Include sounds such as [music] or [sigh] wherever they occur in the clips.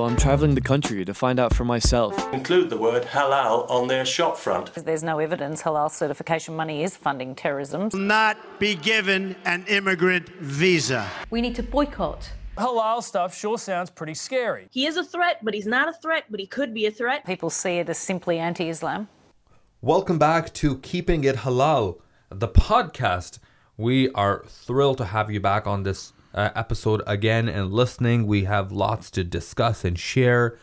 I'm traveling the country to find out for myself. Include the word halal on their shop front. There's no evidence halal certification money is funding terrorism. Not be given an immigrant visa. We need to boycott. Halal stuff sure sounds pretty scary. He is a threat, but he's not a threat, but he could be a threat. People see it as simply anti Islam. Welcome back to Keeping It Halal, the podcast. We are thrilled to have you back on this uh, episode again and listening. We have lots to discuss and share.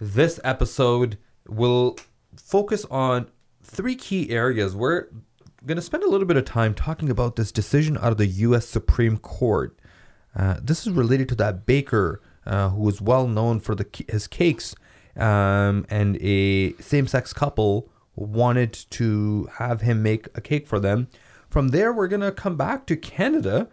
This episode will focus on three key areas. We're going to spend a little bit of time talking about this decision out of the U.S. Supreme Court. Uh, this is related to that baker uh, who was well known for the his cakes, um, and a same-sex couple wanted to have him make a cake for them. From there, we're going to come back to Canada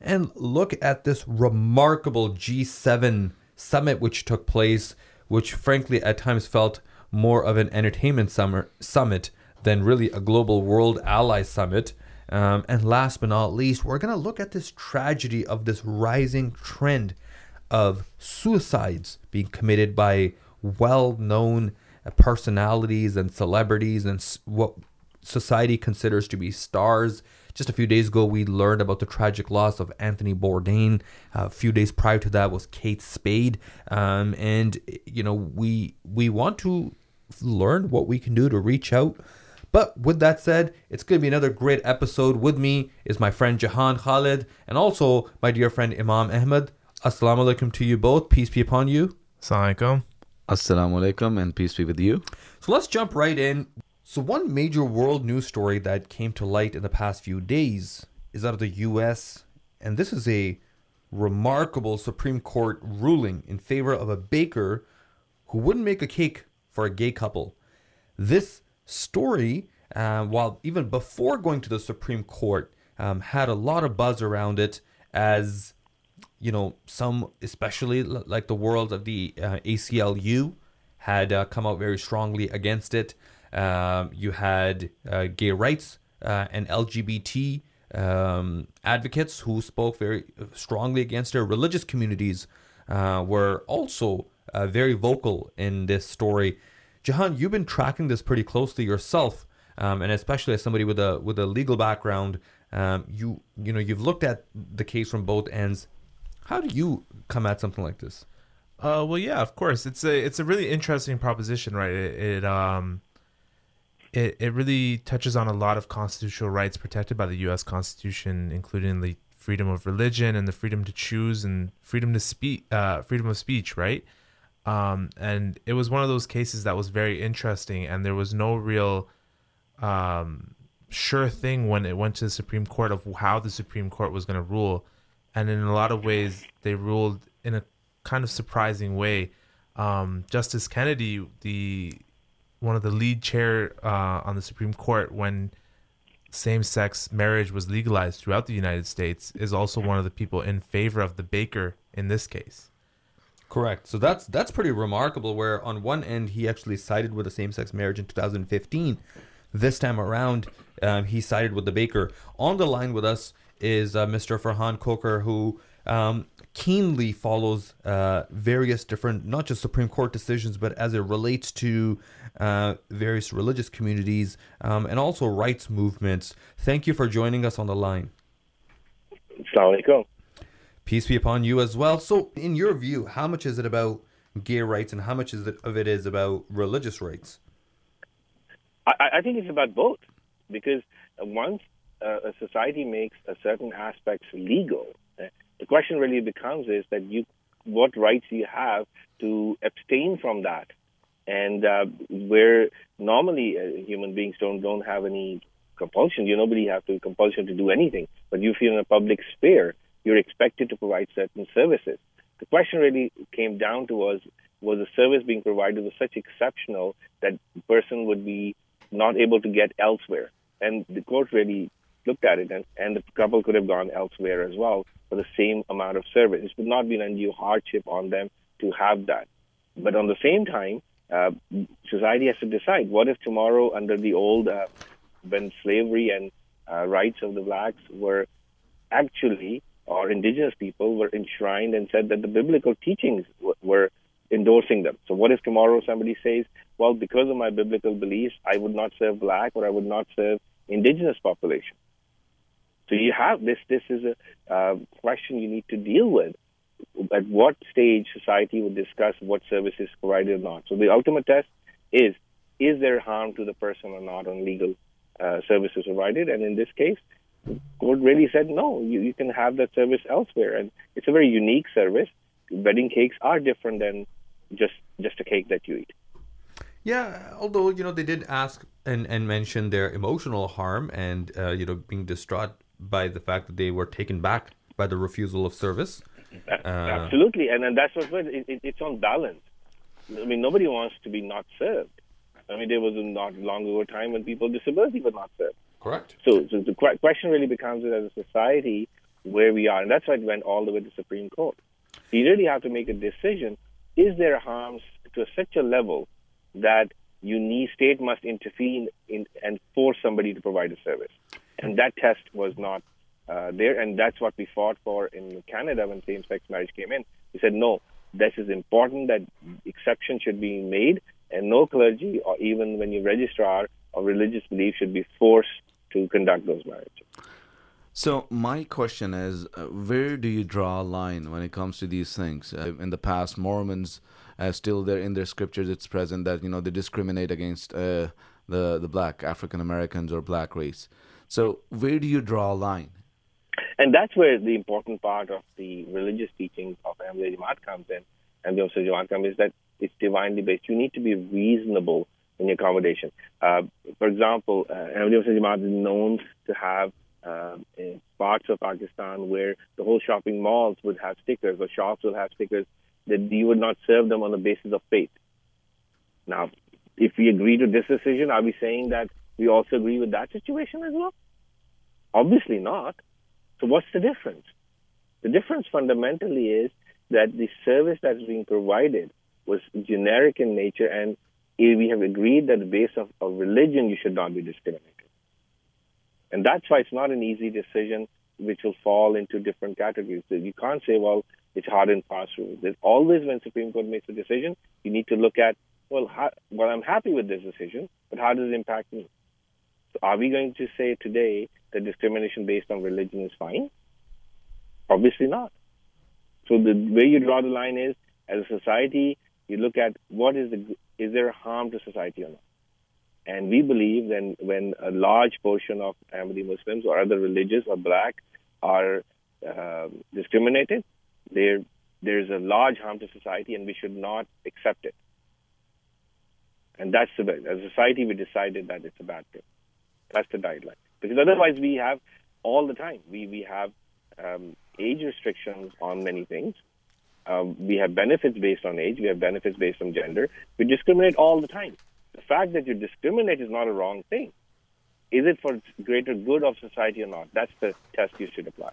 and look at this remarkable G7 summit which took place, which frankly at times felt more of an entertainment summer, summit than really a global world ally summit. Um, and last but not least, we're going to look at this tragedy of this rising trend of suicides being committed by well known personalities and celebrities and what society considers to be stars just a few days ago, we learned about the tragic loss of Anthony Bourdain. Uh, a few days prior to that was Kate Spade, um, and you know we we want to learn what we can do to reach out. But with that said, it's going to be another great episode. With me is my friend Jahan Khalid and also my dear friend Imam Ahmed. Assalamu alaikum to you both. Peace be upon you. Assalamu alaikum. Assalamu alaikum and peace be with you. So let's jump right in. So, one major world news story that came to light in the past few days is out of the US, and this is a remarkable Supreme Court ruling in favor of a baker who wouldn't make a cake for a gay couple. This story, uh, while even before going to the Supreme Court, um, had a lot of buzz around it as, you know, some, especially like the world of the uh, ACLU, had uh, come out very strongly against it. Um, you had uh, gay rights uh, and LGBT um, advocates who spoke very strongly against their religious communities uh, were also uh, very vocal in this story. Jahan, you've been tracking this pretty closely yourself, um, and especially as somebody with a with a legal background, um, you you know you've looked at the case from both ends. How do you come at something like this? Uh, well, yeah, of course. It's a it's a really interesting proposition, right? It, it um it, it really touches on a lot of constitutional rights protected by the U.S. Constitution, including the freedom of religion and the freedom to choose and freedom to speak, uh, freedom of speech, right? Um, and it was one of those cases that was very interesting, and there was no real um, sure thing when it went to the Supreme Court of how the Supreme Court was going to rule, and in a lot of ways they ruled in a kind of surprising way. Um, Justice Kennedy, the one of the lead chair uh, on the Supreme Court when same-sex marriage was legalized throughout the United States is also one of the people in favor of the baker in this case. Correct. So that's that's pretty remarkable. Where on one end he actually sided with a same-sex marriage in 2015. This time around, um, he sided with the baker. On the line with us is uh, Mr. Farhan Khokhar, who um, keenly follows uh, various different, not just Supreme Court decisions, but as it relates to uh, various religious communities um, and also rights movements. Thank you for joining us on the line. Assalamu Peace be upon you as well. So, in your view, how much is it about gay rights and how much is it, of it is about religious rights? I, I think it's about both because once uh, a society makes a certain aspects legal, the question really becomes is that you, what rights you have to abstain from that? And uh, where normally uh, human beings don't don't have any compulsion, you nobody have to compulsion to do anything. But you feel in a public sphere, you're expected to provide certain services. The question really came down to was was the service being provided was such exceptional that the person would be not able to get elsewhere. And the court really looked at it, and, and the couple could have gone elsewhere as well for the same amount of service. It would not be an undue hardship on them to have that. But on the same time, uh, society has to decide what if tomorrow, under the old, uh, when slavery and uh, rights of the blacks were actually, or indigenous people were enshrined and said that the biblical teachings w- were endorsing them. So what if tomorrow somebody says, well, because of my biblical beliefs, I would not serve black or I would not serve indigenous population. So you have this. This is a uh, question you need to deal with. At what stage society will discuss what services provided or not. So the ultimate test is: is there harm to the person or not on legal uh, services provided? And in this case, court really said no. You, you can have that service elsewhere, and it's a very unique service. Wedding cakes are different than just just a cake that you eat. Yeah, although you know they did ask and and mention their emotional harm and uh, you know being distraught by the fact that they were taken back by the refusal of service. Uh, Absolutely, and, and that's what's good. It, it, it's on balance. I mean, nobody wants to be not served. I mean, there was a not long ago time when people with disability were not served. Correct. So, so the que- question really becomes as a society where we are, and that's why it went all the way to the Supreme Court. You really have to make a decision: is there harms to such a level that you need state must intervene in, and force somebody to provide a service? And that test was not uh, there, and that's what we fought for in Canada when same-sex marriage came in. We said no, this is important that exception should be made, and no clergy or even when you registrar of religious belief should be forced to conduct those marriages. So my question is, uh, where do you draw a line when it comes to these things? Uh, in the past, Mormons uh, still there in their scriptures, it's present that you know they discriminate against uh, the the black African Americans or black race. So where do you draw a line? And that's where the important part of the religious teachings of Ahmadiyya Jamaat comes in, and the Ahmadiyya Jamaat comes is that it's divinely based. You need to be reasonable in your accommodation. Uh, for example, uh, Ahmadiyya Jamaat is known to have uh, in parts of Pakistan where the whole shopping malls would have stickers or shops will have stickers that you would not serve them on the basis of faith. Now, if we agree to this decision, are we saying that we also agree with that situation as well? Obviously not. So what's the difference? The difference fundamentally is that the service that's being provided was generic in nature, and we have agreed that the base of, of religion you should not be discriminated. And that's why it's not an easy decision which will fall into different categories. So you can't say, well, it's hard and fast rules. There's always when Supreme Court makes a decision, you need to look at, well, how, well, I'm happy with this decision, but how does it impact me? So are we going to say today that discrimination based on religion is fine? Obviously not. So the way you draw the line is, as a society, you look at what is the is there harm to society or not? And we believe that when a large portion of Ahmadi Muslims or other religious or black are uh, discriminated, there there's a large harm to society, and we should not accept it. And that's the as a society we decided that it's a bad thing. That's the guideline. Because otherwise, we have all the time we we have um, age restrictions on many things. Um, we have benefits based on age. We have benefits based on gender. We discriminate all the time. The fact that you discriminate is not a wrong thing. Is it for greater good of society or not? That's the test you should apply.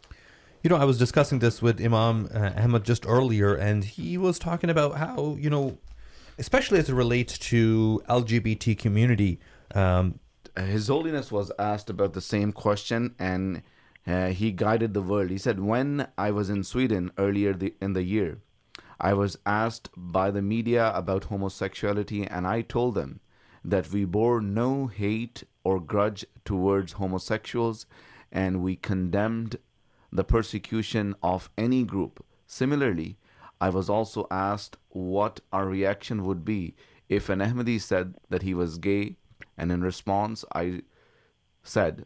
You know, I was discussing this with Imam uh, Ahmed just earlier, and he was talking about how you know, especially as it relates to LGBT community. Um, His Holiness was asked about the same question, and uh, he guided the world. He said, "When I was in Sweden earlier the, in the year, I was asked by the media about homosexuality, and I told them that we bore no hate or grudge towards homosexuals, and we condemned the persecution of any group. Similarly, I was also asked what our reaction would be if an Ahmadi said that he was gay, and in response, I said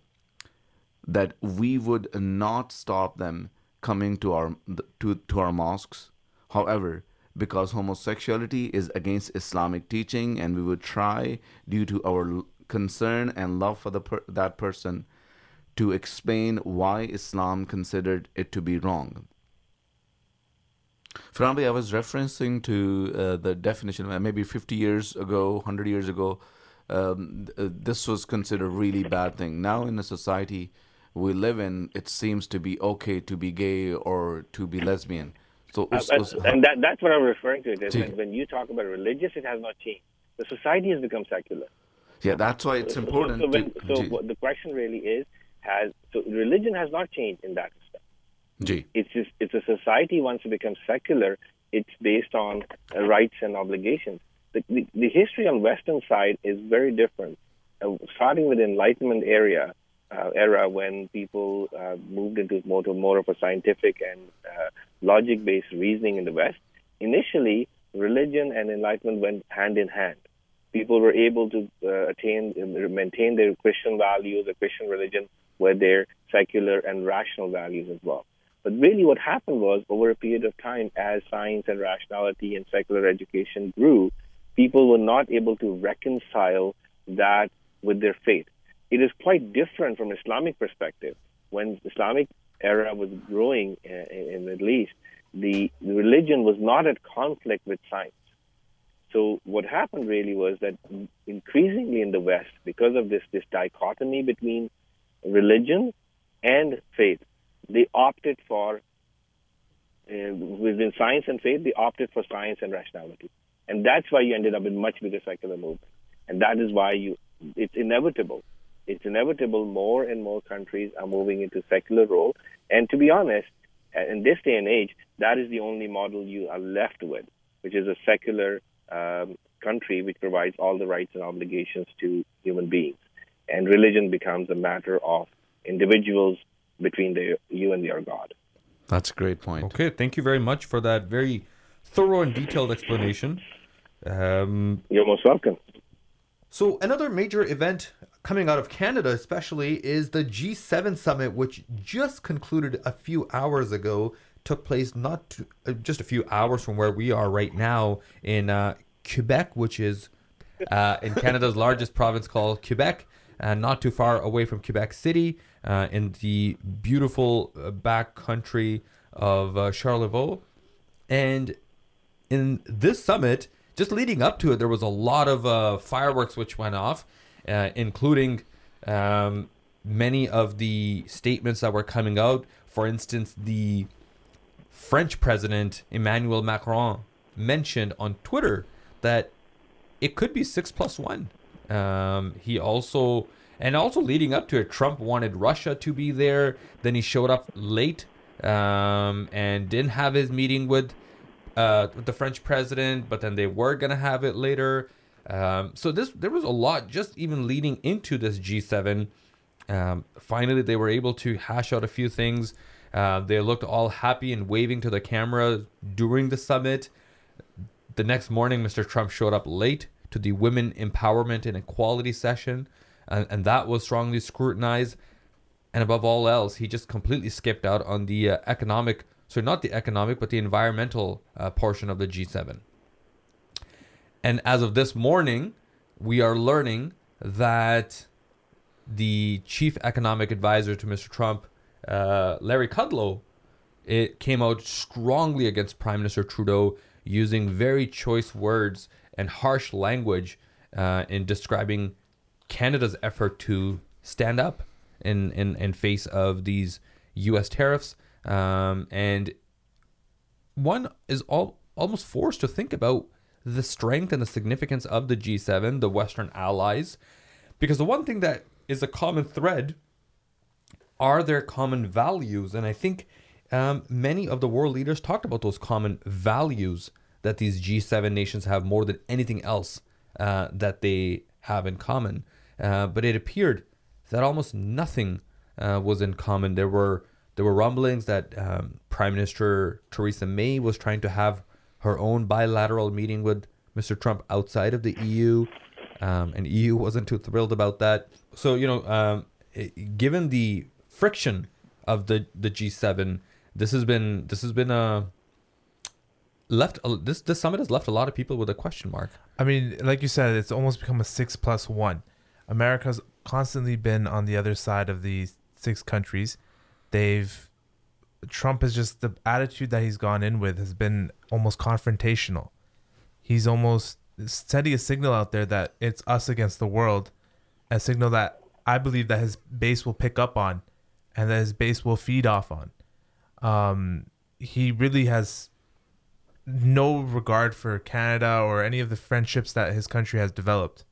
that we would not stop them coming to our to, to our mosques. However, because homosexuality is against Islamic teaching, and we would try, due to our concern and love for the per- that person, to explain why Islam considered it to be wrong. Frambi, I was referencing to uh, the definition uh, maybe 50 years ago, 100 years ago. Um, th- uh, this was considered a really bad thing. Now, in the society we live in, it seems to be okay to be gay or to be lesbian. So, Uh, and- that, that's what I'm referring to. Is when, when you talk about religious, it has not changed. The society has become secular. yeah, that's why it's So- important. So, when, to, so the question really is: has so religion has not changed in that respect. Gee. It's just it's a society wants to become secular. it's based on rights and obligations. The, the, history on Western side is very different. Uh, starting with the Enlightenment area, uh, era when people uh, moved into more, more of a scientific and uh, logic-based reasoning in the West. Initially, religion and enlightenment went hand in hand. People were able to uh, attain, maintain their Christian values, the Christian religion, with their secular and rational values as well. But really, what happened was, over a period of time, as science and rationality and secular education grew, people were not able to reconcile that with their faith. It is quite different from Islamic perspective. When Islamic era was growing uh, in the Middle East, the, religion was not at conflict with science. So what happened really was that increasingly in the West, because of this this dichotomy between religion and faith, they opted for uh, within science and faith, they opted for science and rationality, and that's why you ended up in much bigger secular movement, and that is why you it's inevitable. It's inevitable. More and more countries are moving into secular role, and to be honest, in this day and age, that is the only model you are left with, which is a secular um, country which provides all the rights and obligations to human beings. And religion becomes a matter of individuals between the, you and your God. That's a great point. Okay, thank you very much for that very thorough and detailed explanation. Um, You're most welcome. So, another major event coming out of Canada, especially, is the G7 summit, which just concluded a few hours ago. Took place not to, uh, just a few hours from where we are right now in uh, Quebec, which is uh, in Canada's [laughs] largest province called Quebec, and not too far away from Quebec City, uh, in the beautiful uh, back country of uh, Charlevoix. And in this summit, just leading up to it, there was a lot of uh, fireworks which went off, uh, including um, many of the statements that were coming out. For instance, the French president Emmanuel Macron mentioned on Twitter that it could be six plus one. Um, he also, and also leading up to it, Trump wanted Russia to be there. Then he showed up late um, and didn't have his meeting with uh, with the French president, but then they were gonna have it later. Um, so this there was a lot just even leading into this G7. Um, finally, they were able to hash out a few things. Uh, they looked all happy and waving to the camera during the summit. The next morning, Mr. Trump showed up late to the Women Empowerment and Equality session, and, and that was strongly scrutinized. And above all else, he just completely skipped out on the uh, economic so not the economic, but the environmental uh, portion of the G7. And as of this morning, we are learning that the chief economic advisor to Mr. Trump, uh, Larry Kudlow, it came out strongly against Prime Minister Trudeau, using very choice words and harsh language uh, in describing Canada's effort to stand up in, in, in face of these U.S. tariffs um, and one is all, almost forced to think about the strength and the significance of the G7, the Western allies, because the one thing that is a common thread are their common values. And I think um, many of the world leaders talked about those common values that these G7 nations have more than anything else uh, that they have in common. Uh, but it appeared that almost nothing uh, was in common. There were there were rumblings that um, Prime Minister Theresa May was trying to have her own bilateral meeting with Mr. Trump outside of the EU, um, and EU wasn't too thrilled about that. So you know, um, given the friction of the the G7, this has been this has been a left this this summit has left a lot of people with a question mark. I mean, like you said, it's almost become a six plus one. America's constantly been on the other side of these six countries they've Trump is just the attitude that he's gone in with has been almost confrontational. He's almost sending a signal out there that it's us against the world, a signal that I believe that his base will pick up on, and that his base will feed off on. Um, he really has no regard for Canada or any of the friendships that his country has developed.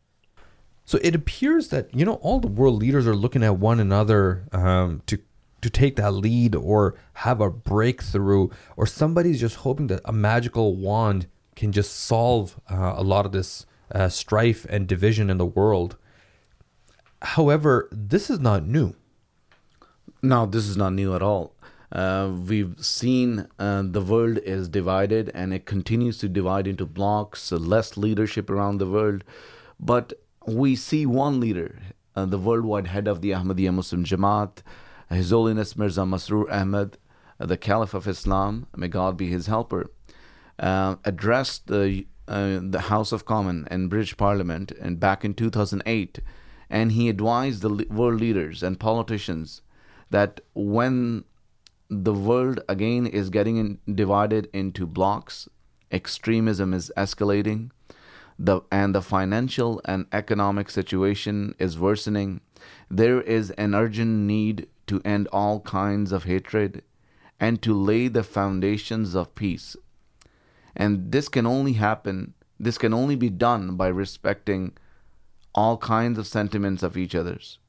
So it appears that you know all the world leaders are looking at one another um, to to take that lead or have a breakthrough, or somebody's just hoping that a magical wand can just solve uh, a lot of this uh, strife and division in the world. However, this is not new. No, this is not new at all. Uh, we've seen uh, the world is divided and it continues to divide into blocks, less leadership around the world. But we see one leader, uh, the worldwide head of the Ahmadiyya Muslim Jamaat, His Holiness Mirza Masroor Ahmad, uh, the Caliph of Islam, may God be his helper, uh, addressed the, uh, the House of Commons and British Parliament and back in 2008. And he advised the world leaders and politicians that when the world again is getting in, divided into blocks, extremism is escalating, the and the financial and economic situation is worsening. There is an urgent need to end all kinds of hatred and to lay the foundations of peace. And this can only happen, this can only be done by respecting all kinds of sentiments of each other's.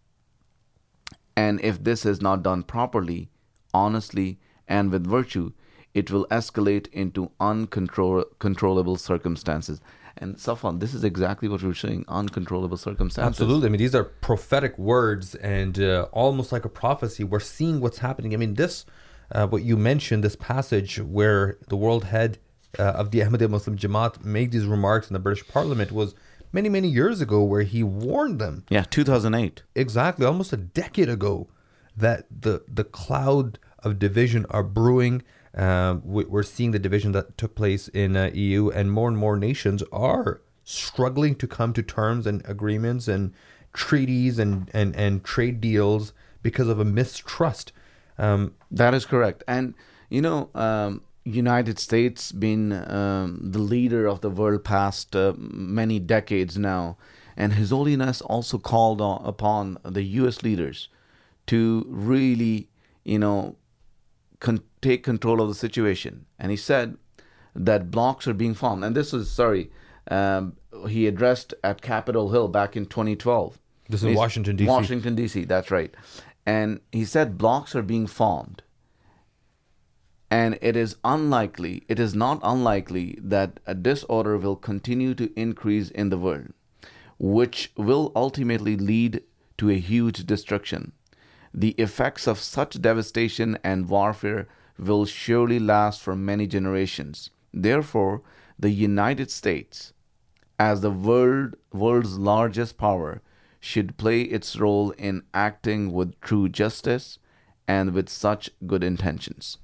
And if this is not done properly, honestly, and with virtue, it will escalate into uncontrollable circumstances. And Safwan, this is exactly what we're saying uncontrollable circumstances. Absolutely. I mean, these are prophetic words and uh, almost like a prophecy. We're seeing what's happening. I mean, this, uh, what you mentioned, this passage where the world head uh, of the Ahmadiyya Muslim Jamaat made these remarks in the British Parliament was many, many years ago where he warned them. Yeah, 2008. Exactly. Almost a decade ago that the, the cloud of division are brewing. We- we're seeing the division that took place in uh, EU, and more and more nations are struggling to come to terms and agreements and treaties and, and, and trade deals because of a mistrust. Um, That is correct. And you know, um, United States been um, the leader of the world past uh, many decades now, and His Holiness also called on, upon the U.S. leaders to really, you know, con- take control of the situation. And he said that blocks are being formed. And this is sorry, um, he addressed at Capitol Hill back in 2012. This is Washington, D.C.. Washington D.C. That's right. And he said blocks are being formed and it is unlikely, it is not unlikely that a disorder will continue to increase in the world, which will ultimately lead to a huge destruction. The effects of such devastation and warfare will surely last for many generations. Therefore, the United States, as the world, world's largest power, should play its role in acting with true justice and with such good intentions.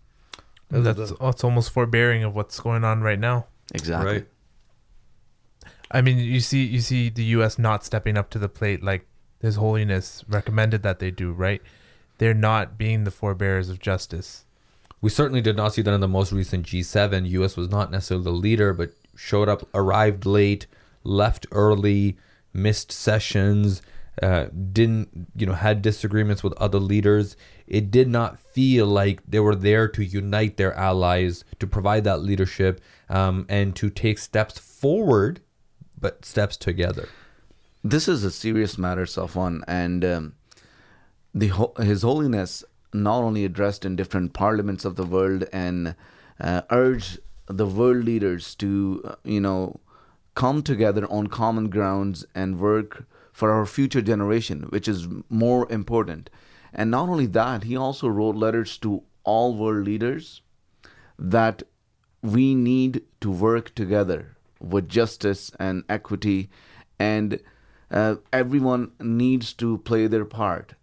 That's, that's almost forbearing of what's going on right now. Exactly. Right. I mean, you see, you see the U.S. not stepping up to the plate like His Holiness recommended that they do. Right? They're not being the forebearers of justice. We certainly did not see that in the most recent G7. US was not necessarily the leader, but showed up, arrived late, left early, missed sessions, uh, didn't, you know, had disagreements with other leaders. It did not feel like they were there to unite their allies, to provide that leadership, um, and to take steps forward, but steps together. This is a serious matter, Safwan, and um, the His Holiness not only addressed in different parliaments of the world and uh, urged the world leaders to, uh, you know, come together on common grounds and work for our future generation, which is more important. And not only that, he also wrote letters to all world leaders that we need to work together with justice and equity, and uh, everyone needs to play their part.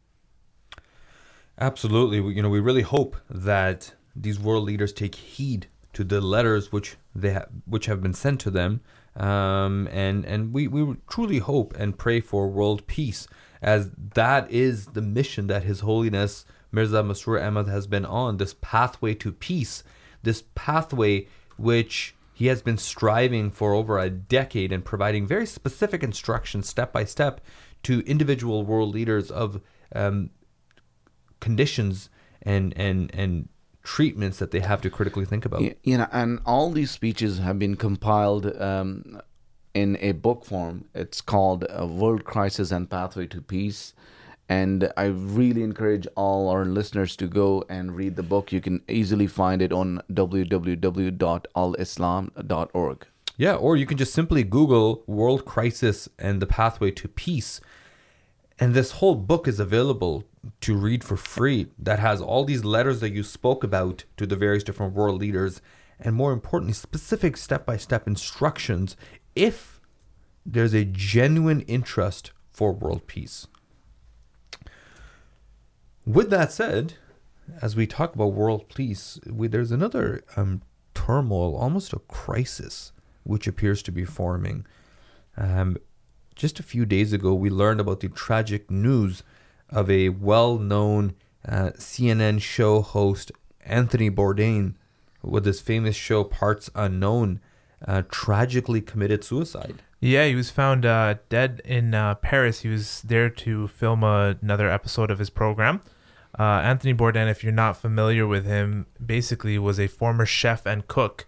Absolutely. You know, we really hope that these world leaders take heed to the letters which they ha- which have been sent to them, um, and and we we truly hope and pray for world peace, as that is the mission that His Holiness Mirza Masroor Ahmad has been on this pathway to peace, this pathway which he has been striving for over a decade and providing very specific instructions step by step to individual world leaders of um, conditions and and and treatments that they have to critically think about. You know, and all these speeches have been compiled um, in a book form. It's called uh, World Crisis and Pathway to Peace. And I really encourage all our listeners to go and read the book. You can easily find it on www.alislam.org. Yeah, or you can just simply Google World Crisis and the Pathway to Peace. And this whole book is available to read for free that has all these letters that you spoke about to the various different world leaders and more importantly specific step-by-step instructions if there's a genuine interest for world peace. With that said, as we talk about world peace, we, there's another um, turmoil, almost a crisis, which appears to be forming. Um, just a few days ago, we learned about the tragic news of a well known uh, CNN show host, Anthony Bourdain, with his famous show Parts Unknown, uh, tragically committed suicide. Yeah, he was found uh, dead in uh, Paris. He was there to film another episode of his program. Uh, Anthony Bourdain, if you're not familiar with him, basically was a former chef and cook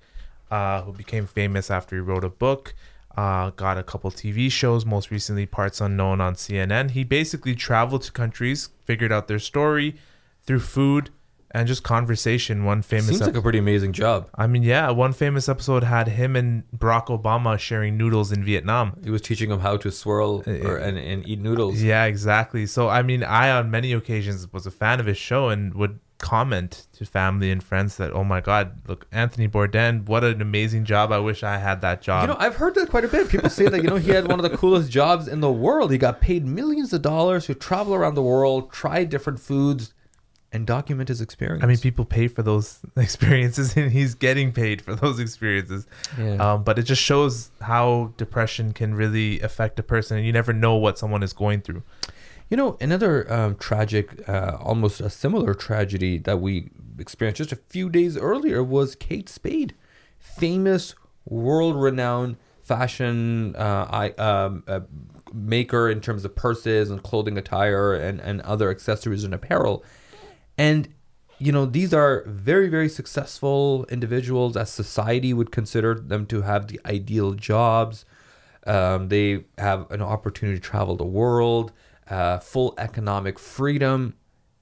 uh, who became famous after he wrote a book. Uh, got a couple TV shows, most recently Parts Unknown on CNN. He basically traveled to countries, figured out their story through food and just conversation. One famous Seems like a pretty amazing job. I mean, yeah, one famous episode had him and Barack Obama sharing noodles in Vietnam. He was teaching him how to swirl uh, or, and, and eat noodles. Yeah, exactly. So, I mean, I on many occasions was a fan of his show and would comment to family and friends that, oh my God, look, Anthony Bourdain, what an amazing job. I wish I had that job. You know, I've heard that quite a bit. People say that, you know, he had one of the [laughs] coolest jobs in the world. He got paid millions of dollars to travel around the world, try different foods, and document his experience. I mean, people pay for those [laughs] experiences, and he's getting paid for those experiences. Yeah. Um, but it just shows how depression can really affect a person, and you never know what someone is going through. You know, another um, tragic, uh, almost a similar tragedy that we experienced just a few days earlier was Kate Spade, famous, world-renowned fashion uh, I, um, uh, maker in terms of purses and clothing attire and, and other accessories and apparel. And you know, these are very, very successful individuals as society would consider them to have the ideal jobs. Um, they have an opportunity to travel the world, uh, full economic freedom.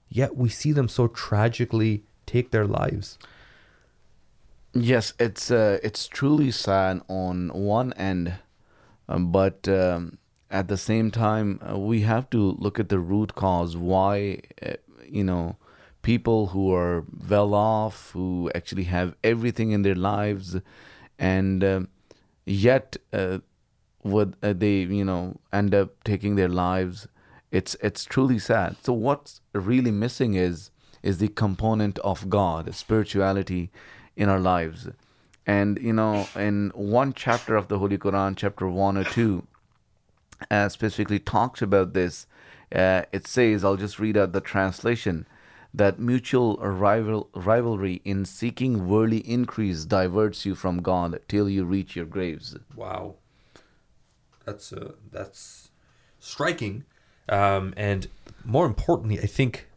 Yet we see them so tragically take their lives. Yes, it's uh, it's truly sad on one end, um, but um, at the same time, uh, we have to look at the root cause. Why, uh, you know, people who are well off, who actually have everything in their lives, and um yet uh, would uh, they, you know, end up taking their lives? It's it's truly sad. So what's really missing is is the component of God, spirituality in our lives. And you know, in one chapter of the Holy Quran, chapter one or two, uh, specifically talks about this. Uh, it says, I'll just read out the translation that mutual rival, rivalry in seeking worldly increase diverts you from God till you reach your graves. Wow, that's uh, that's striking, um, and more importantly, I think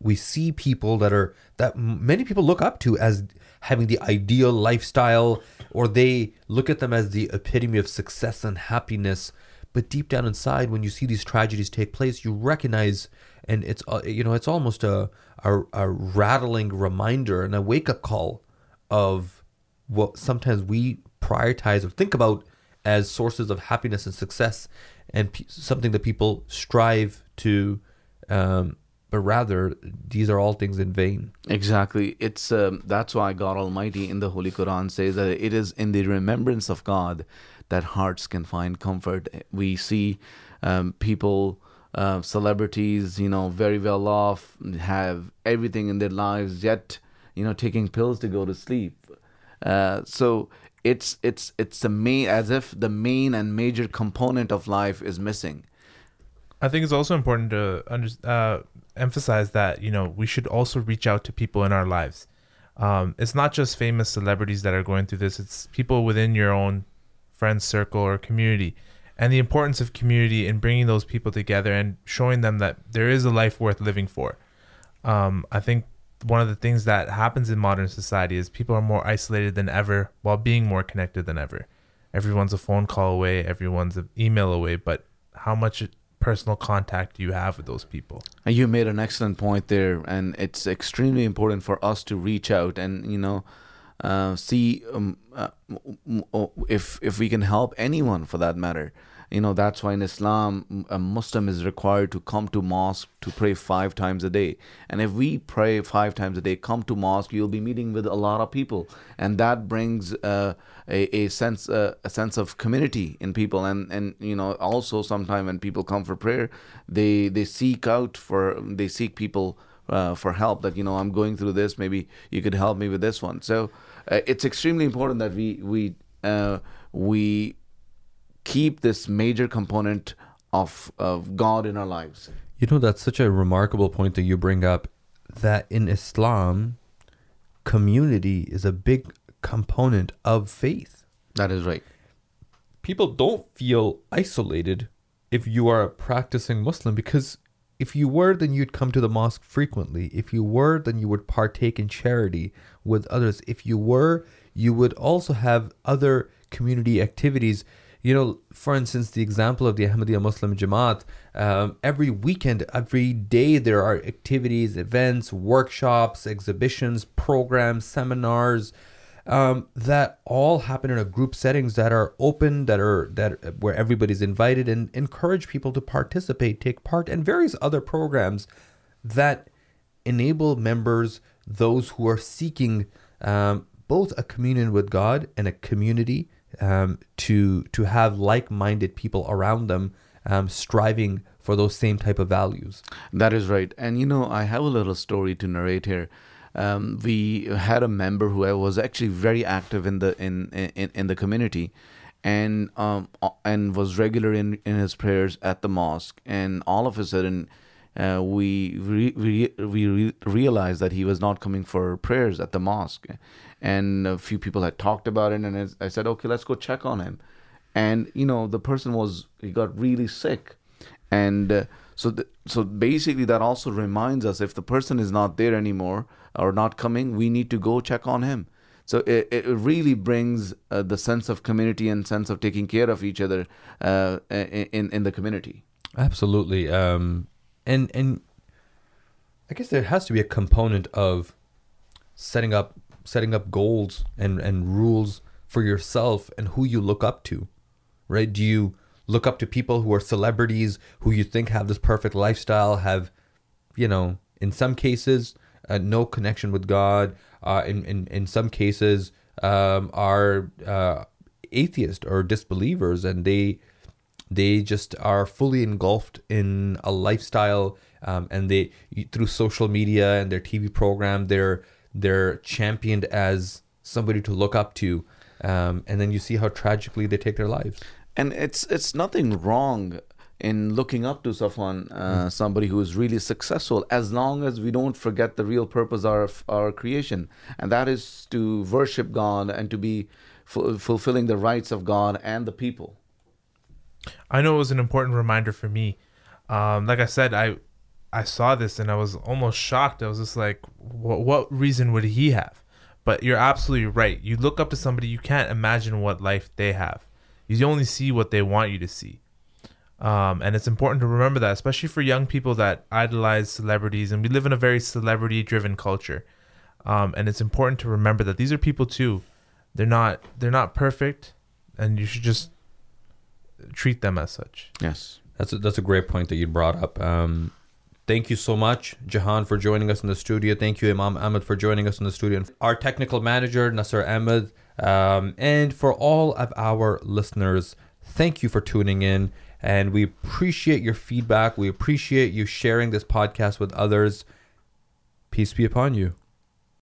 we see people that are that many people look up to as having the ideal lifestyle, or they look at them as the epitome of success and happiness. But deep down inside, when you see these tragedies take place, you recognize, and it's uh, you know it's almost a, a a rattling reminder and a wake up call of what sometimes we prioritize or think about as sources of happiness and success, and pe- something that people strive to. Um, but rather, these are all things in vain. Exactly. It's um, that's why God Almighty in the Holy Quran says that it is in the remembrance of God that hearts can find comfort. We see um, people, uh, celebrities, you know, very well off, have everything in their lives, yet you know, taking pills to go to sleep. Uh, so it's it's it's the main as if the main and major component of life is missing. I think it's also important to under, uh, emphasize that you know we should also reach out to people in our lives. Um, it's not just famous celebrities that are going through this; it's people within your own friend circle or community, and the importance of community in bringing those people together and showing them that there is a life worth living for. Um, I think one of the things that happens in modern society is people are more isolated than ever while being more connected than ever. Everyone's a phone call away, everyone's an email away, but how much personal contact do you have with those people. You made an excellent point there, and it's extremely important for us to reach out and you know uh, see um, uh, if if we can help anyone for that matter. You know that's why in Islam a Muslim is required to come to mosque to pray five times a day. And if we pray five times a day, come to mosque, you'll be meeting with a lot of people, and that brings uh, a, a sense uh, a sense of community in people. And and you know also sometimes when people come for prayer, they they seek out for they seek people uh, for help that you know I'm going through this maybe you could help me with this one so uh, it's extremely important that we we uh, we keep this major component of of God in our lives You know, that's such a remarkable point that you bring up that in Islam, community is a big component of faith. that is right People don't feel isolated if you are a practicing Muslim because if you were, then you'd come to the mosque frequently. If you were, then you would partake in charity with others. If you were, you would also have other community activities. You know, for instance, the example of the Ahmadiyya Muslim Jamaat, um, every weekend, every day, there are activities, events, workshops, exhibitions, programs, seminars um, that all happen in a group settings that are open, that are that where everybody's invited, and encourage people to participate, take part, and various other programs that enable members, those who are seeking um, both a communion with God and a community, um, to to have like-minded people around them, um, striving for those same type of values. That is right. And you know, I have a little story to narrate here. Um, we had a member who was actually very active in the in in, in the community, and um and was regular in in his prayers at the mosque. And all of a sudden, uh, we re, we we re- realized that he was not coming for prayers at the mosque, and a few people had talked about it. And I said, okay, let's go check on him. And you know, the person was he got really sick, and uh, so th- so basically that also reminds us if the person is not there anymore or not coming, we need to go check on him. So it, it really brings uh, the sense of community and sense of taking care of each other uh, in in the community. Absolutely. Um, and and I guess there has to be a component of setting up setting up goals and and rules for yourself and who you look up to. Right? Do you look up to people who are celebrities who you think have this perfect lifestyle, have you know, in some cases uh, no connection with God, uh, in, in in some cases um, are uh, atheist or disbelievers and they they just are fully engulfed in a lifestyle um, and they through social media and their tv program they're they're championed as somebody to look up to um, and then you see how tragically they take their lives. And it's it's nothing wrong in looking up to Safwan, uh, somebody who is really successful, as long as we don't forget the real purpose of our creation, and that is to worship God and to be fu- fulfilling the rights of God and the people. I know it was an important reminder for me. Um, like I said, I I saw this and I was almost shocked. I was just like, what, what reason would he have? But you're absolutely right. You look up to somebody, you can't imagine what life they have. You only see what they want you to see. Um, and it's important to remember that, especially for young people that idolize celebrities. And we live in a very celebrity driven culture. Um, and it's important to remember that these are people too. They're not they're not perfect, and you should just treat them as such. Yes, that's a, that's a great point that you brought up. Um, thank you so much, Jahan, for joining us in the studio. Thank you, Imam Ahmed, for joining us in the studio. Our technical manager, Nasser Ahmed, um, and for all of our listeners, thank you for tuning in. And we appreciate your feedback. We appreciate you sharing this podcast with others. Peace be upon you.